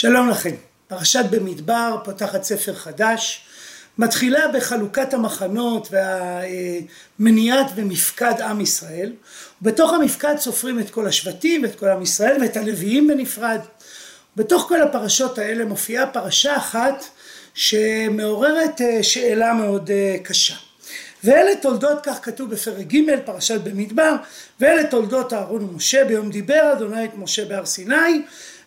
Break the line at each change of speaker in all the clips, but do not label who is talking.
שלום לכם, פרשת במדבר פותחת ספר חדש, מתחילה בחלוקת המחנות והמניעת ומפקד עם ישראל, בתוך המפקד סופרים את כל השבטים ואת כל עם ישראל ואת הלוויים בנפרד. בתוך כל הפרשות האלה מופיעה פרשה אחת שמעוררת שאלה מאוד קשה. ואלה תולדות, כך כתוב בפרק ג' פרשת במדבר, ואלה תולדות אהרון ומשה ביום דיבר אדוני את משה בהר סיני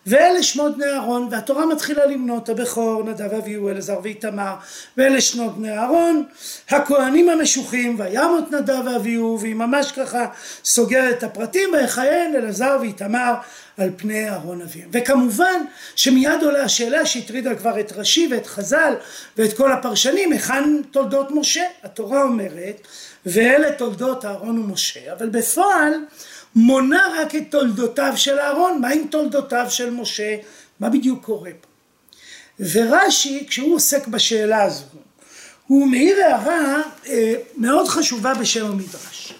ואלה שמות בני אהרון והתורה מתחילה למנות הבכור נדב אביהו אלעזר ואיתמר ואלה שמות בני אהרון הכהנים המשוחים וימות נדב ואביהו והיא ממש ככה סוגרת את הפרטים ויכהן אלעזר ואיתמר על פני אהרון אביהם. וכמובן שמיד עולה השאלה שהטרידה כבר את רש"י ואת חז"ל ואת כל הפרשנים היכן תולדות משה? התורה אומרת ואלה תולדות אהרון ומשה. אבל בפועל מונה רק את תולדותיו של אהרון, מה עם תולדותיו של משה, מה בדיוק קורה פה. ורש"י כשהוא עוסק בשאלה הזו הוא מעיר הערה אה, מאוד חשובה בשם המדרש.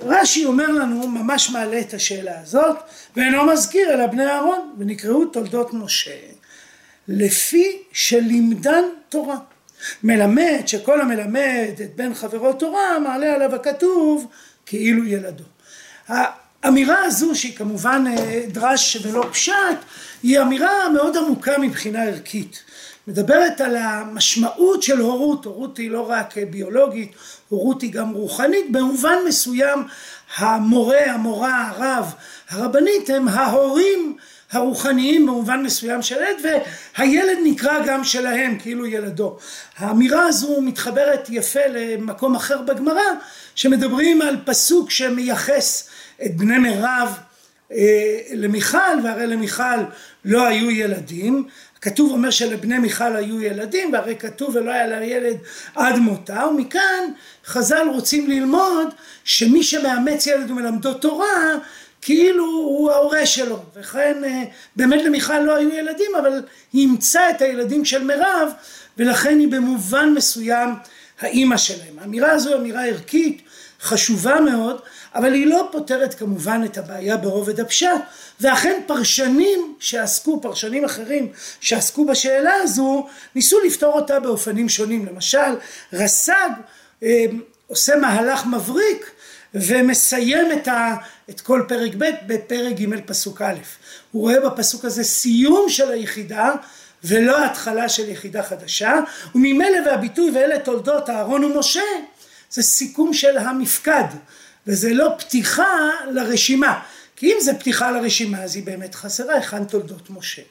רש"י אומר לנו ממש מעלה את השאלה הזאת ואינו מזכיר אלא בני אהרון ונקראו תולדות משה. לפי שלימדן תורה. מלמד שכל המלמד את בן חברו תורה מעלה עליו הכתוב כאילו ילדו האמירה הזו שהיא כמובן דרש ולא פשט היא אמירה מאוד עמוקה מבחינה ערכית. מדברת על המשמעות של הורות, הורות היא לא רק ביולוגית, הורות היא גם רוחנית, במובן מסוים המורה, המורה, הרב, הרבנית הם ההורים הרוחניים במובן מסוים של ילד והילד נקרא גם שלהם כאילו ילדו. האמירה הזו מתחברת יפה למקום אחר בגמרא שמדברים על פסוק שמייחס את בני מירב למיכל והרי למיכל לא היו ילדים. כתוב אומר שלבני מיכל היו ילדים והרי כתוב ולא היה לה ילד עד מותה. ומכאן חז"ל רוצים ללמוד שמי שמאמץ ילד ומלמדו תורה כאילו הוא ההורה שלו. וכן באמת למיכל לא היו ילדים אבל היא אימצה את הילדים של מירב ולכן היא במובן מסוים האימא שלהם. האמירה הזו היא אמירה ערכית חשובה מאוד אבל היא לא פותרת כמובן את הבעיה ברובד הפשט ואכן פרשנים שעסקו, פרשנים אחרים שעסקו בשאלה הזו ניסו לפתור אותה באופנים שונים. למשל רס"ג אה, עושה מהלך מבריק ומסיים את, ה, את כל פרק ב' בפרק ג' פסוק א' הוא רואה בפסוק הזה סיום של היחידה ולא התחלה של יחידה חדשה וממילא והביטוי ואלה תולדות אהרון ומשה זה סיכום של המפקד וזה לא פתיחה לרשימה. כי אם זה פתיחה לרשימה אז היא באמת חסרה היכן תולדות משה.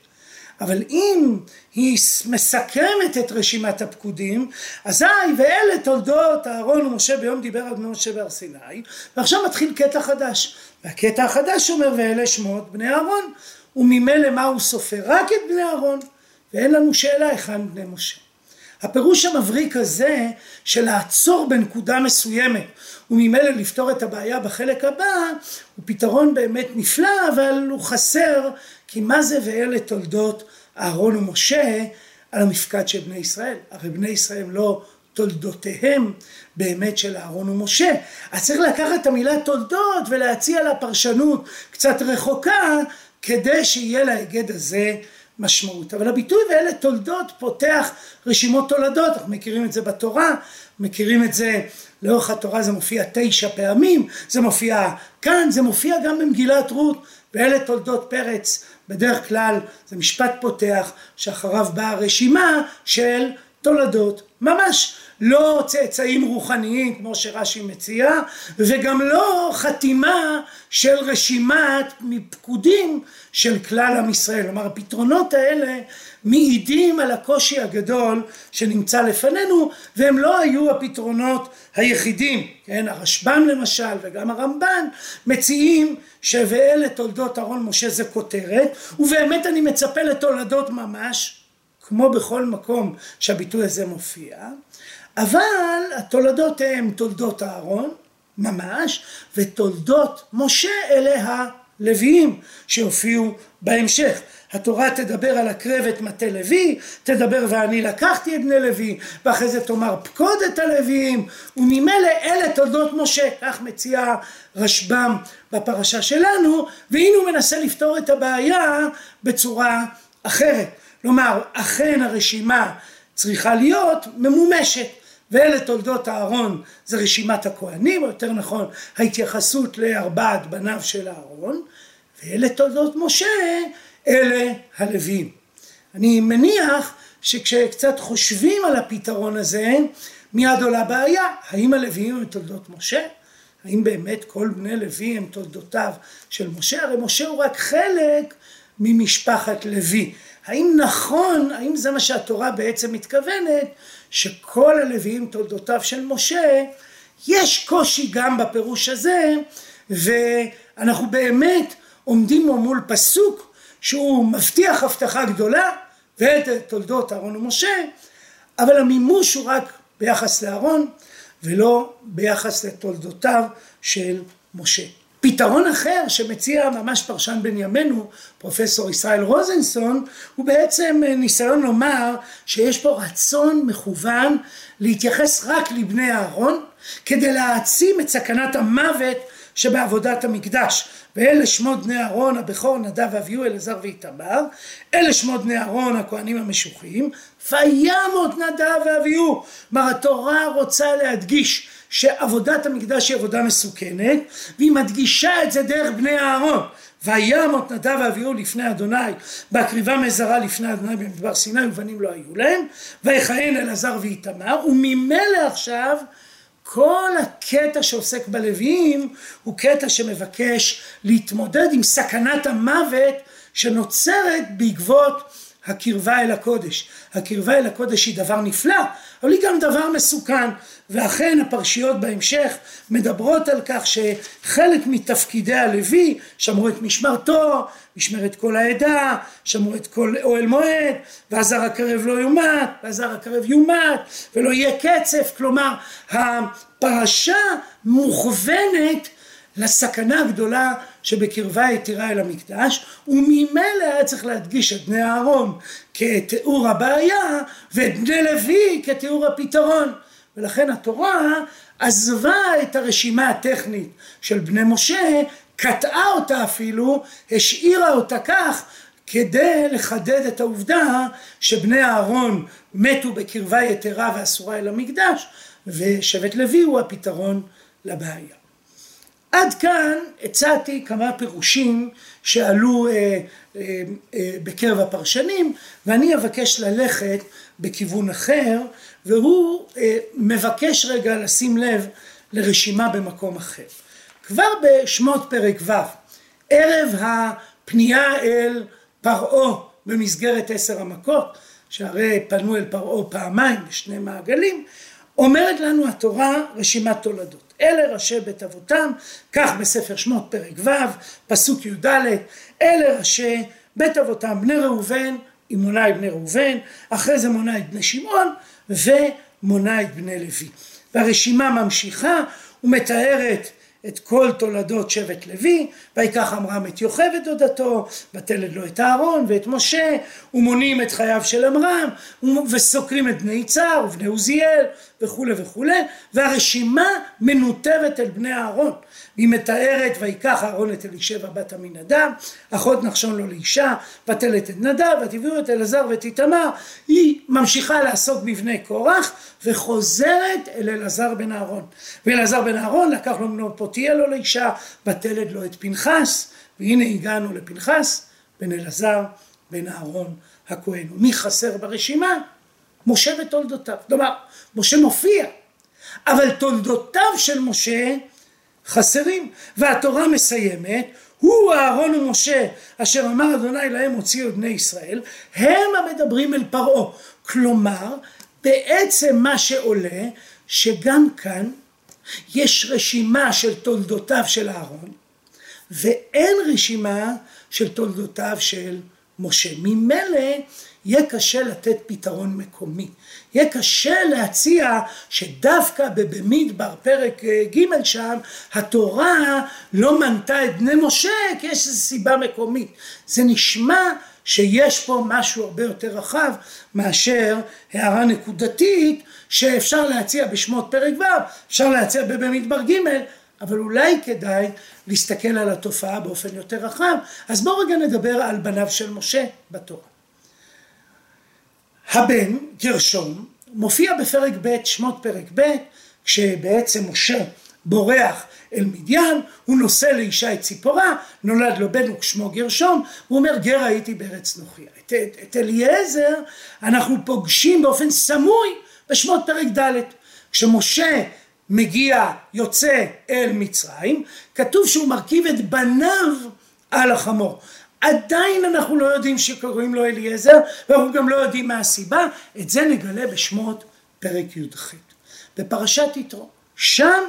אבל אם היא מסכמת את רשימת הפקודים אזי ואלה תולדות אהרון ומשה ביום דיבר על בני משה בהר סיני ועכשיו מתחיל קטע חדש. והקטע החדש אומר ואלה שמות בני אהרון וממילא מה הוא סופר? רק את בני אהרון. ואין לנו שאלה היכן בני משה הפירוש המבריק הזה של לעצור בנקודה מסוימת וממילא לפתור את הבעיה בחלק הבא הוא פתרון באמת נפלא אבל הוא חסר כי מה זה ואלה תולדות אהרון ומשה על המפקד של בני ישראל? הרי בני ישראל לא תולדותיהם באמת של אהרון ומשה. אז צריך לקחת את המילה תולדות ולהציע לה פרשנות קצת רחוקה כדי שיהיה להיגד הזה משמעות. אבל הביטוי ואלה תולדות פותח רשימות תולדות. אנחנו מכירים את זה בתורה מכירים את זה לאורך התורה זה מופיע תשע פעמים זה מופיע כאן זה מופיע גם במגילת רות. ואלה תולדות פרץ בדרך כלל זה משפט פותח שאחריו באה רשימה של תולדות ממש לא צאצאים רוחניים כמו שרש"י מציע וגם לא חתימה של רשימת מפקודים של כלל עם ישראל. כלומר הפתרונות האלה מעידים על הקושי הגדול שנמצא לפנינו והם לא היו הפתרונות היחידים. כן הרשב"ם למשל וגם הרמב"ן מציעים ש"ואלה תולדות אהרון משה" זה כותרת ובאמת אני מצפה לתולדות ממש כמו בכל מקום שהביטוי הזה מופיע אבל התולדות הן תולדות אהרון ממש ותולדות משה אלה הלוויים שהופיעו בהמשך התורה תדבר על הקרב את מטה לוי תדבר ואני לקחתי את בני לוי ואחרי זה תאמר פקוד את הלוויים וממילא אלה תולדות משה כך מציע רשב"ם בפרשה שלנו והנה הוא מנסה לפתור את הבעיה בצורה אחרת. כלומר, אכן הרשימה צריכה להיות ממומשת. ואלה תולדות אהרון זה רשימת הכהנים, או יותר נכון ההתייחסות לארבעת בניו של אהרון, ואלה תולדות משה, אלה הלווים. אני מניח שכשקצת חושבים על הפתרון הזה, מיד עולה בעיה, האם הלווים הם תולדות משה? האם באמת כל בני לוי הם תולדותיו של משה? הרי משה הוא רק חלק ממשפחת לוי. האם נכון, האם זה מה שהתורה בעצם מתכוונת, שכל הלוויים תולדותיו של משה, יש קושי גם בפירוש הזה, ואנחנו באמת עומדים מול פסוק שהוא מבטיח הבטחה גדולה, ואת תולדות אהרון ומשה, אבל המימוש הוא רק ביחס לאהרון, ולא ביחס לתולדותיו של משה. פתרון אחר שמציע ממש פרשן בן ימינו, פרופסור ישראל רוזנסון, הוא בעצם ניסיון לומר שיש פה רצון מכוון להתייחס רק לבני אהרון, כדי להעצים את סכנת המוות שבעבודת המקדש. ואלה שמות בני אהרון הבכור נדב ואביהו אלעזר ואיתמר, אלה שמות בני אהרון הכהנים המשוחים, וימות נדב ואביהו. כלומר התורה רוצה להדגיש שעבודת המקדש היא עבודה מסוכנת, והיא מדגישה את זה דרך בני אהרון. וימות נדב ואביהו לפני אדוני, בהקריבה מזרה לפני אדוני במדבר סיני, ובנים לא היו להם, ויכהן אלעזר ואיתמר, וממילא עכשיו כל הקטע שעוסק בלוויים הוא קטע שמבקש להתמודד עם סכנת המוות שנוצרת בעקבות הקרבה אל הקודש. הקרבה אל הקודש היא דבר נפלא, אבל היא גם דבר מסוכן, ואכן הפרשיות בהמשך מדברות על כך שחלק מתפקידי הלוי שמרו את משמרתו, משמרת כל העדה, שמרו את כל אוהל מועד, והזר הקרב לא יומת, והזר הקרב יומת, ולא יהיה קצף, כלומר הפרשה מוכוונת לסכנה הגדולה שבקרבה יתירה אל המקדש, וממילא היה צריך להדגיש את בני אהרון כתיאור הבעיה, ואת בני לוי כתיאור הפתרון. ולכן התורה עזבה את הרשימה הטכנית של בני משה, קטעה אותה אפילו, השאירה אותה כך, כדי לחדד את העובדה שבני אהרון מתו בקרבה יתרה ואסורה אל המקדש, ושבט לוי הוא הפתרון לבעיה. עד כאן הצעתי כמה פירושים שעלו אה, אה, אה, בקרב הפרשנים ואני אבקש ללכת בכיוון אחר והוא אה, מבקש רגע לשים לב לרשימה במקום אחר. כבר בשמות פרק ו' ערב הפנייה אל פרעה במסגרת עשר המכות שהרי פנו אל פרעה פעמיים בשני מעגלים אומרת לנו התורה רשימת תולדות אלה ראשי בית אבותם, כך בספר שמות פרק ו', פסוק י"ד, אלה ראשי בית אבותם, בני ראובן, מונה את בני ראובן, אחרי זה מונה את בני שמעון, ומונה את בני לוי. והרשימה ממשיכה ומתארת את כל תולדות שבט לוי, ויקח עמרם את יוכבד דודתו, ותלד לו את אהרון ואת משה, ומונים את חייו של עמרם, וסוקרים את בני יצהר ובני עוזיאל, וכולי וכולי, והרשימה מנותבת אל בני אהרון. והיא מתארת ויקח אהרון את אלישבע בת עמינדב, אחות נחשון לו לאישה, ותלת את נדב, ותביאו את אלעזר ואת איתמר, היא ממשיכה לעסוק בבני קורח, וחוזרת אל אלעזר בן אהרון. ואלעזר בן אהרון לקח לו בנו פותיה לו לאישה, ותלד לו את פנחס, והנה הגענו לפנחס, בן אלעזר בן אהרון הכהן. ומי חסר ברשימה? משה ותולדותיו. כלומר, משה מופיע, אבל תולדותיו של משה חסרים, והתורה מסיימת, הוא אהרון ומשה אשר אמר אדוני להם הוציאו את בני ישראל, הם המדברים אל פרעה. כלומר, בעצם מה שעולה, שגם כאן יש רשימה של תולדותיו של אהרון, ואין רשימה של תולדותיו של משה. ממילא יהיה קשה לתת פתרון מקומי. יהיה קשה להציע שדווקא במדבר פרק אה, ג' שם התורה לא מנתה את בני משה כי יש איזו סיבה מקומית. זה נשמע שיש פה משהו הרבה יותר רחב מאשר הערה נקודתית שאפשר להציע בשמות פרק ו', אפשר להציע במדבר ג', אבל אולי כדאי להסתכל על התופעה באופן יותר רחב. אז בואו רגע נדבר על בניו של משה בתורה. הבן גרשום מופיע בפרק ב' שמות פרק ב' כשבעצם משה בורח אל מדיין, הוא נושא לאישה את ציפורה, נולד לו בן ושמו גרשום, הוא אומר גר הייתי בארץ נוחיה. את, את, את אליעזר אנחנו פוגשים באופן סמוי בשמות פרק ד', כשמשה מגיע, יוצא אל מצרים, כתוב שהוא מרכיב את בניו על החמור. עדיין אנחנו לא יודעים שקוראים לו אליעזר, ואנחנו גם לא יודעים מה הסיבה, את זה נגלה בשמות פרק י"ח. בפרשת יתרו, שם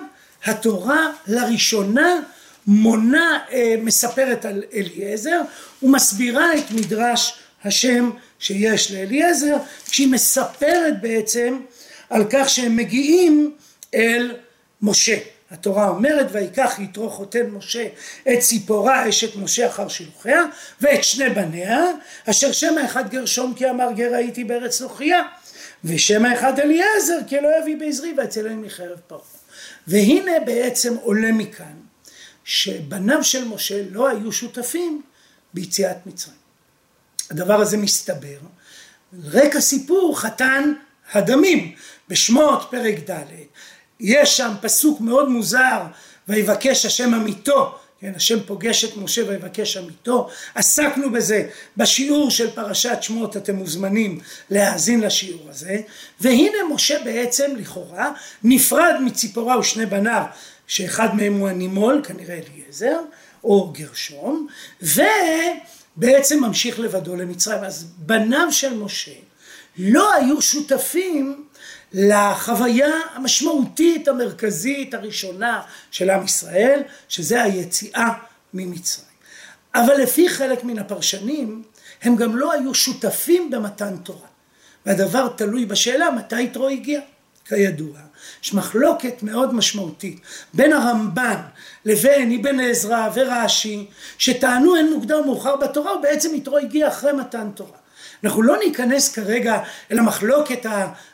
התורה לראשונה מונה, אה, מספרת על אליעזר ומסבירה את מדרש השם שיש לאליעזר, כשהיא מספרת בעצם על כך שהם מגיעים אל משה. התורה אומרת ויקח יתרו חותן משה את ציפורה אשת משה אחר שילוחיה ואת שני בניה אשר שם האחד גרשום כי אמר גר הייתי בארץ נוכריה ושם האחד אליעזר כי לא יביא בעזרי והצלם מחרב פרעה. והנה בעצם עולה מכאן שבניו של משה לא היו שותפים ביציאת מצרים. הדבר הזה מסתבר, רקע סיפור חתן הדמים. בשמות פרק ד' יש שם פסוק מאוד מוזר ויבקש השם עמיתו כן, השם פוגש את משה ויבקש עמיתו, עסקנו בזה בשיעור של פרשת שמות, אתם מוזמנים להאזין לשיעור הזה, והנה משה בעצם לכאורה נפרד מציפורה ושני בניו, שאחד מהם הוא הנימול, כנראה אליעזר, או גרשום, ובעצם ממשיך לבדו למצרים. אז בניו של משה לא היו שותפים לחוויה המשמעותית המרכזית הראשונה של עם ישראל, שזה היציאה ממצרים. אבל לפי חלק מן הפרשנים, הם גם לא היו שותפים במתן תורה. והדבר תלוי בשאלה מתי יתרו הגיע. כידוע, יש מחלוקת מאוד משמעותית בין הרמב"ן לבין אבן עזרא ורש"י, שטענו אין מוקדם מאוחר בתורה, ובעצם יתרו הגיע אחרי מתן תורה. אנחנו לא ניכנס כרגע אל המחלוקת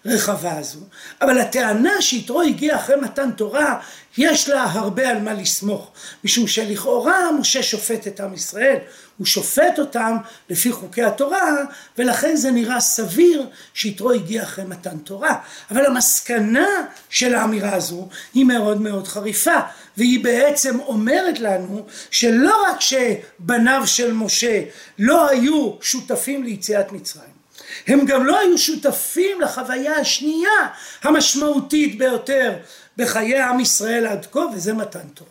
הרחבה הזו, אבל הטענה שיתרו הגיע אחרי מתן תורה, יש לה הרבה על מה לסמוך, משום שלכאורה משה שופט את עם ישראל, הוא שופט אותם לפי חוקי התורה, ולכן זה נראה סביר שיתרו הגיע אחרי מתן תורה. אבל המסקנה של האמירה הזו היא מאוד מאוד חריפה, והיא בעצם אומרת לנו שלא רק שבניו של משה לא היו שותפים ליציאת מצרים, הם גם לא היו שותפים לחוויה השנייה המשמעותית ביותר בחיי עם ישראל עד כה, וזה מתן תורה.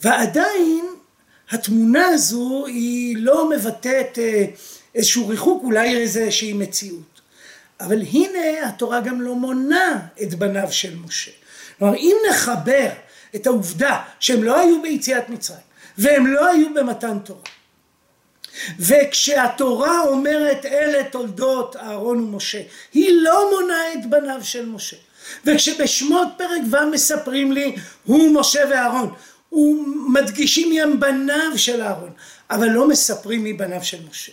ועדיין התמונה הזו היא לא מבטאת אה, איזשהו ריחוק, אולי איזושהי מציאות. אבל הנה התורה גם לא מונה את בניו של משה. כלומר אם נחבר את העובדה שהם לא היו ביציאת מצרים והם לא היו במתן תורה וכשהתורה אומרת אלה תולדות אהרון ומשה היא לא מונה את בניו של משה וכשבשמות פרק ו' מספרים לי הוא משה ואהרון ומדגישים מי הם בניו של אהרון אבל לא מספרים מי בניו של משה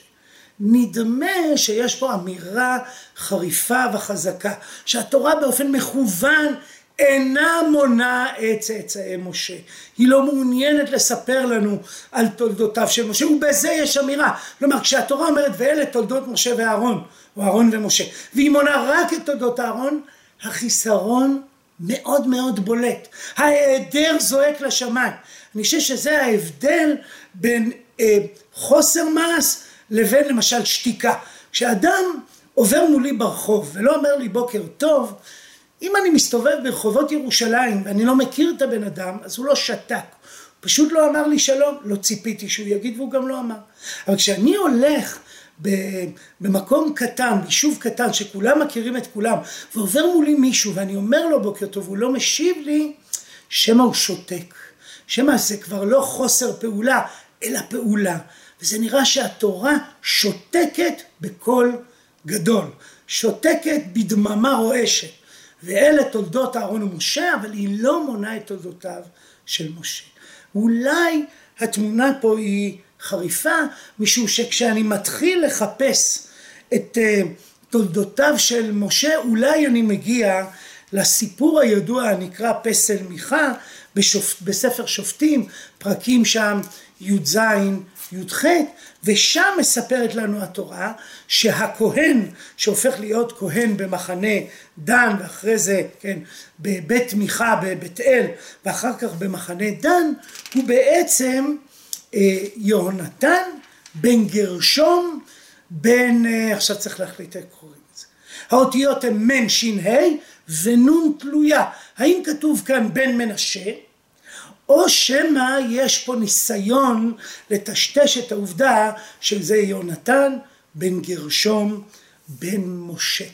נדמה שיש פה אמירה חריפה וחזקה שהתורה באופן מכוון אינה מונה את צאצאי משה. היא לא מעוניינת לספר לנו על תולדותיו של משה, ובזה יש אמירה. כלומר, כשהתורה אומרת ואלה תולדות משה ואהרון, או אהרון ומשה, והיא מונה רק את תולדות אהרון, החיסרון מאוד מאוד בולט. ההיעדר זועק לשמיים. אני חושב שזה ההבדל בין אה, חוסר מעש לבין למשל שתיקה. כשאדם עובר מולי ברחוב ולא אומר לי בוקר טוב, אם אני מסתובב ברחובות ירושלים ואני לא מכיר את הבן אדם, אז הוא לא שתק. פשוט לא אמר לי שלום, לא ציפיתי שהוא יגיד והוא גם לא אמר. אבל כשאני הולך במקום קטן, ביישוב קטן, שכולם מכירים את כולם, ועובר מולי מישהו ואני אומר לו בוקר טוב, הוא לא משיב לי, שמא הוא שותק. שמא זה כבר לא חוסר פעולה, אלא פעולה. וזה נראה שהתורה שותקת בקול גדול, שותקת בדממה רועשת. ואלה תולדות אהרון ומשה, אבל היא לא מונה את תולדותיו של משה. אולי התמונה פה היא חריפה, משום שכשאני מתחיל לחפש את uh, תולדותיו של משה, אולי אני מגיע לסיפור הידוע הנקרא פסל מיכה בשופ... בספר שופטים, פרקים שם י"ז י"ח ושם מספרת לנו התורה שהכהן שהופך להיות כהן במחנה דן ואחרי זה כן בבית מיכה בבית אל ואחר כך במחנה דן הוא בעצם יהונתן בן גרשום בן אה, עכשיו צריך להחליט איך קוראים את זה. האותיות הן מ' ש' ה' ונון תלויה האם כתוב כאן בן מנשה? או שמא יש פה ניסיון לטשטש את העובדה שזה יונתן בן גרשום בן משה.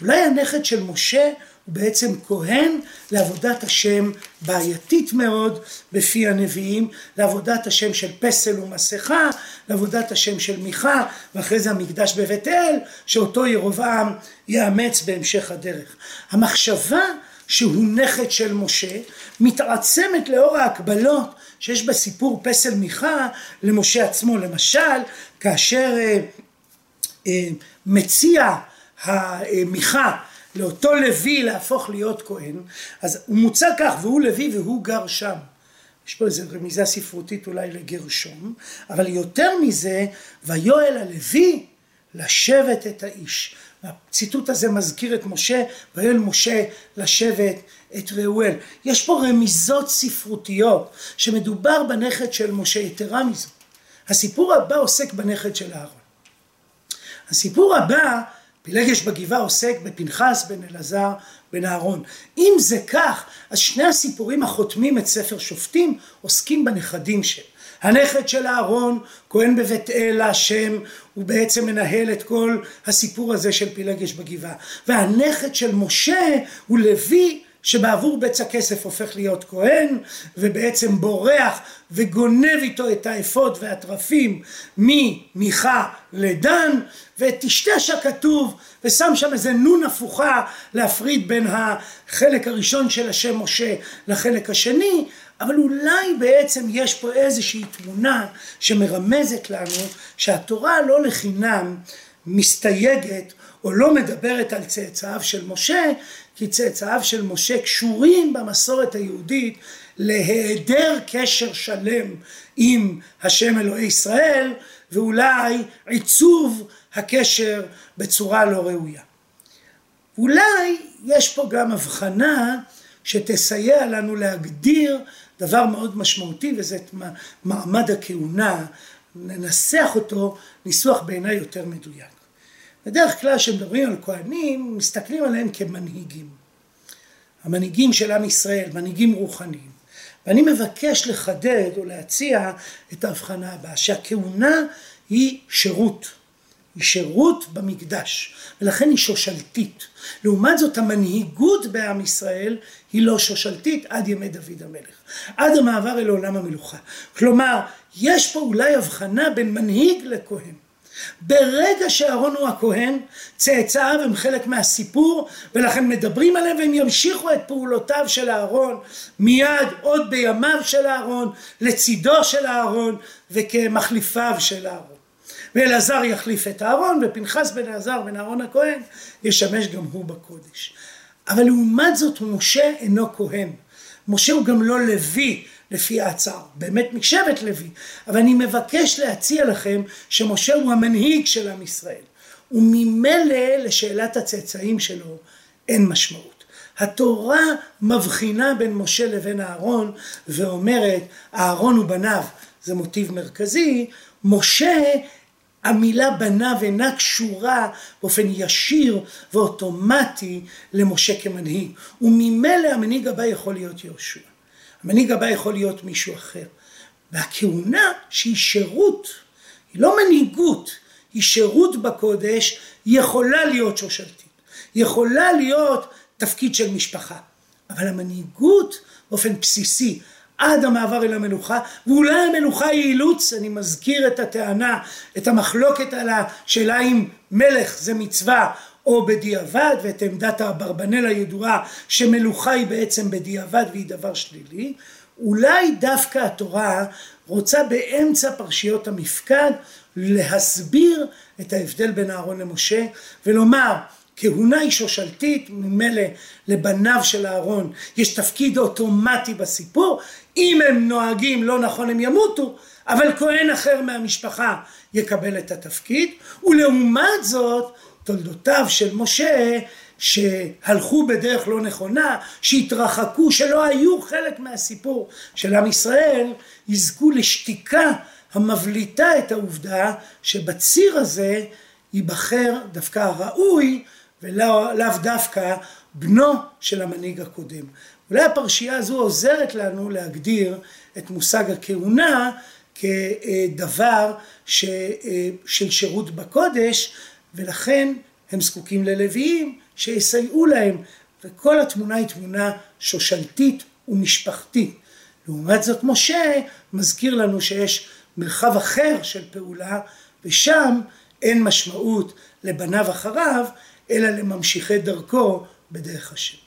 אולי הנכד של משה הוא בעצם כהן לעבודת השם בעייתית מאוד בפי הנביאים, לעבודת השם של פסל ומסכה, לעבודת השם של מיכה, ואחרי זה המקדש בבית אל, שאותו ירובעם יאמץ בהמשך הדרך. המחשבה שהוא נכד של משה, מתעצמת לאור ההקבלות שיש בסיפור פסל מיכה למשה עצמו. למשל, כאשר אה, אה, מציע המיכה לאותו לוי להפוך להיות כהן, אז הוא מוצע כך, והוא לוי והוא גר שם. יש פה איזו רמיזה ספרותית אולי לגרשום, אבל יותר מזה, ויואל הלוי לשבת את האיש. הציטוט הזה מזכיר את משה, ויואל משה לשבת את ראואל. יש פה רמיזות ספרותיות שמדובר בנכד של משה, יתרה מזו. הסיפור הבא עוסק בנכד של אהרון. הסיפור הבא, פילגש בגבעה עוסק בפנחס בן אלעזר בן אהרון. אם זה כך, אז שני הסיפורים החותמים את ספר שופטים עוסקים בנכדים של. הנכד של אהרון, כהן בבית אל השם, הוא בעצם מנהל את כל הסיפור הזה של פילגש בגבעה. והנכד של משה הוא לוי שבעבור בצע הכסף הופך להיות כהן ובעצם בורח וגונב איתו את האפוד והתרפים ממיכה לדן וטשטש הכתוב ושם שם איזה נון הפוכה להפריד בין החלק הראשון של השם משה לחלק השני אבל אולי בעצם יש פה איזושהי תמונה שמרמזת לנו שהתורה לא לחינם מסתייגת או לא מדברת על צאצאיו של משה, כי צאצאיו של משה קשורים במסורת היהודית להיעדר קשר שלם עם השם אלוהי ישראל, ואולי עיצוב הקשר בצורה לא ראויה. אולי יש פה גם הבחנה שתסייע לנו להגדיר דבר מאוד משמעותי וזה את מעמד הכהונה, ננסח אותו ניסוח בעיניי יותר מדויק. בדרך כלל כשמדברים על כהנים מסתכלים עליהם כמנהיגים. המנהיגים של עם ישראל, מנהיגים רוחניים. ואני מבקש לחדד או להציע את ההבחנה הבאה, שהכהונה היא שירות. היא שירות במקדש, ולכן היא שושלתית. לעומת זאת המנהיגות בעם ישראל היא לא שושלתית עד ימי דוד המלך, עד המעבר אל עולם המלוכה. כלומר, יש פה אולי הבחנה בין מנהיג לכהן. ברגע שאהרון הוא הכהן, צאצאיו הם חלק מהסיפור, ולכן מדברים עליהם והם ימשיכו את פעולותיו של אהרון מיד עוד בימיו של אהרון, לצידו של אהרון וכמחליפיו של אהרון. ואלעזר יחליף את אהרון, ופנחס בן אלעזר בן אהרון הכהן ישמש גם הוא בקודש. אבל לעומת זאת משה אינו כהן. משה הוא גם לא לוי לפי ההצעה, באמת משבט לוי, אבל אני מבקש להציע לכם שמשה הוא המנהיג של עם ישראל, וממילא לשאלת הצאצאים שלו אין משמעות. התורה מבחינה בין משה לבין אהרון ואומרת אהרון ובניו זה מוטיב מרכזי, משה המילה בניו אינה קשורה באופן ישיר ואוטומטי למשה כמנהיג. וממילא המנהיג הבא יכול להיות יהושע. המנהיג הבא יכול להיות מישהו אחר. והכהונה שהיא שירות, היא לא מנהיגות, היא שירות בקודש, היא יכולה להיות שושלתית, יכולה להיות תפקיד של משפחה. אבל המנהיגות באופן בסיסי עד המעבר אל המלוכה, ואולי המלוכה היא אילוץ, אני מזכיר את הטענה, את המחלוקת על השאלה אם מלך זה מצווה או בדיעבד, ואת עמדת אברבנאל הידועה שמלוכה היא בעצם בדיעבד והיא דבר שלילי, אולי דווקא התורה רוצה באמצע פרשיות המפקד להסביר את ההבדל בין אהרון למשה ולומר כהונה היא שושלתית, ממילא לבניו של אהרון יש תפקיד אוטומטי בסיפור, אם הם נוהגים לא נכון הם ימותו, אבל כהן אחר מהמשפחה יקבל את התפקיד, ולעומת זאת תולדותיו של משה שהלכו בדרך לא נכונה, שהתרחקו, שלא היו חלק מהסיפור של עם ישראל, יזכו לשתיקה המבליטה את העובדה שבציר הזה ייבחר דווקא הראוי ולאו דווקא בנו של המנהיג הקודם. אולי הפרשייה הזו עוזרת לנו להגדיר את מושג הכהונה כדבר של שירות בקודש ולכן הם זקוקים ללוויים שיסייעו להם וכל התמונה היא תמונה שושלתית ומשפחתית. לעומת זאת משה מזכיר לנו שיש מרחב אחר של פעולה ושם אין משמעות לבניו אחריו אלא לממשיכי דרכו בדרך השם.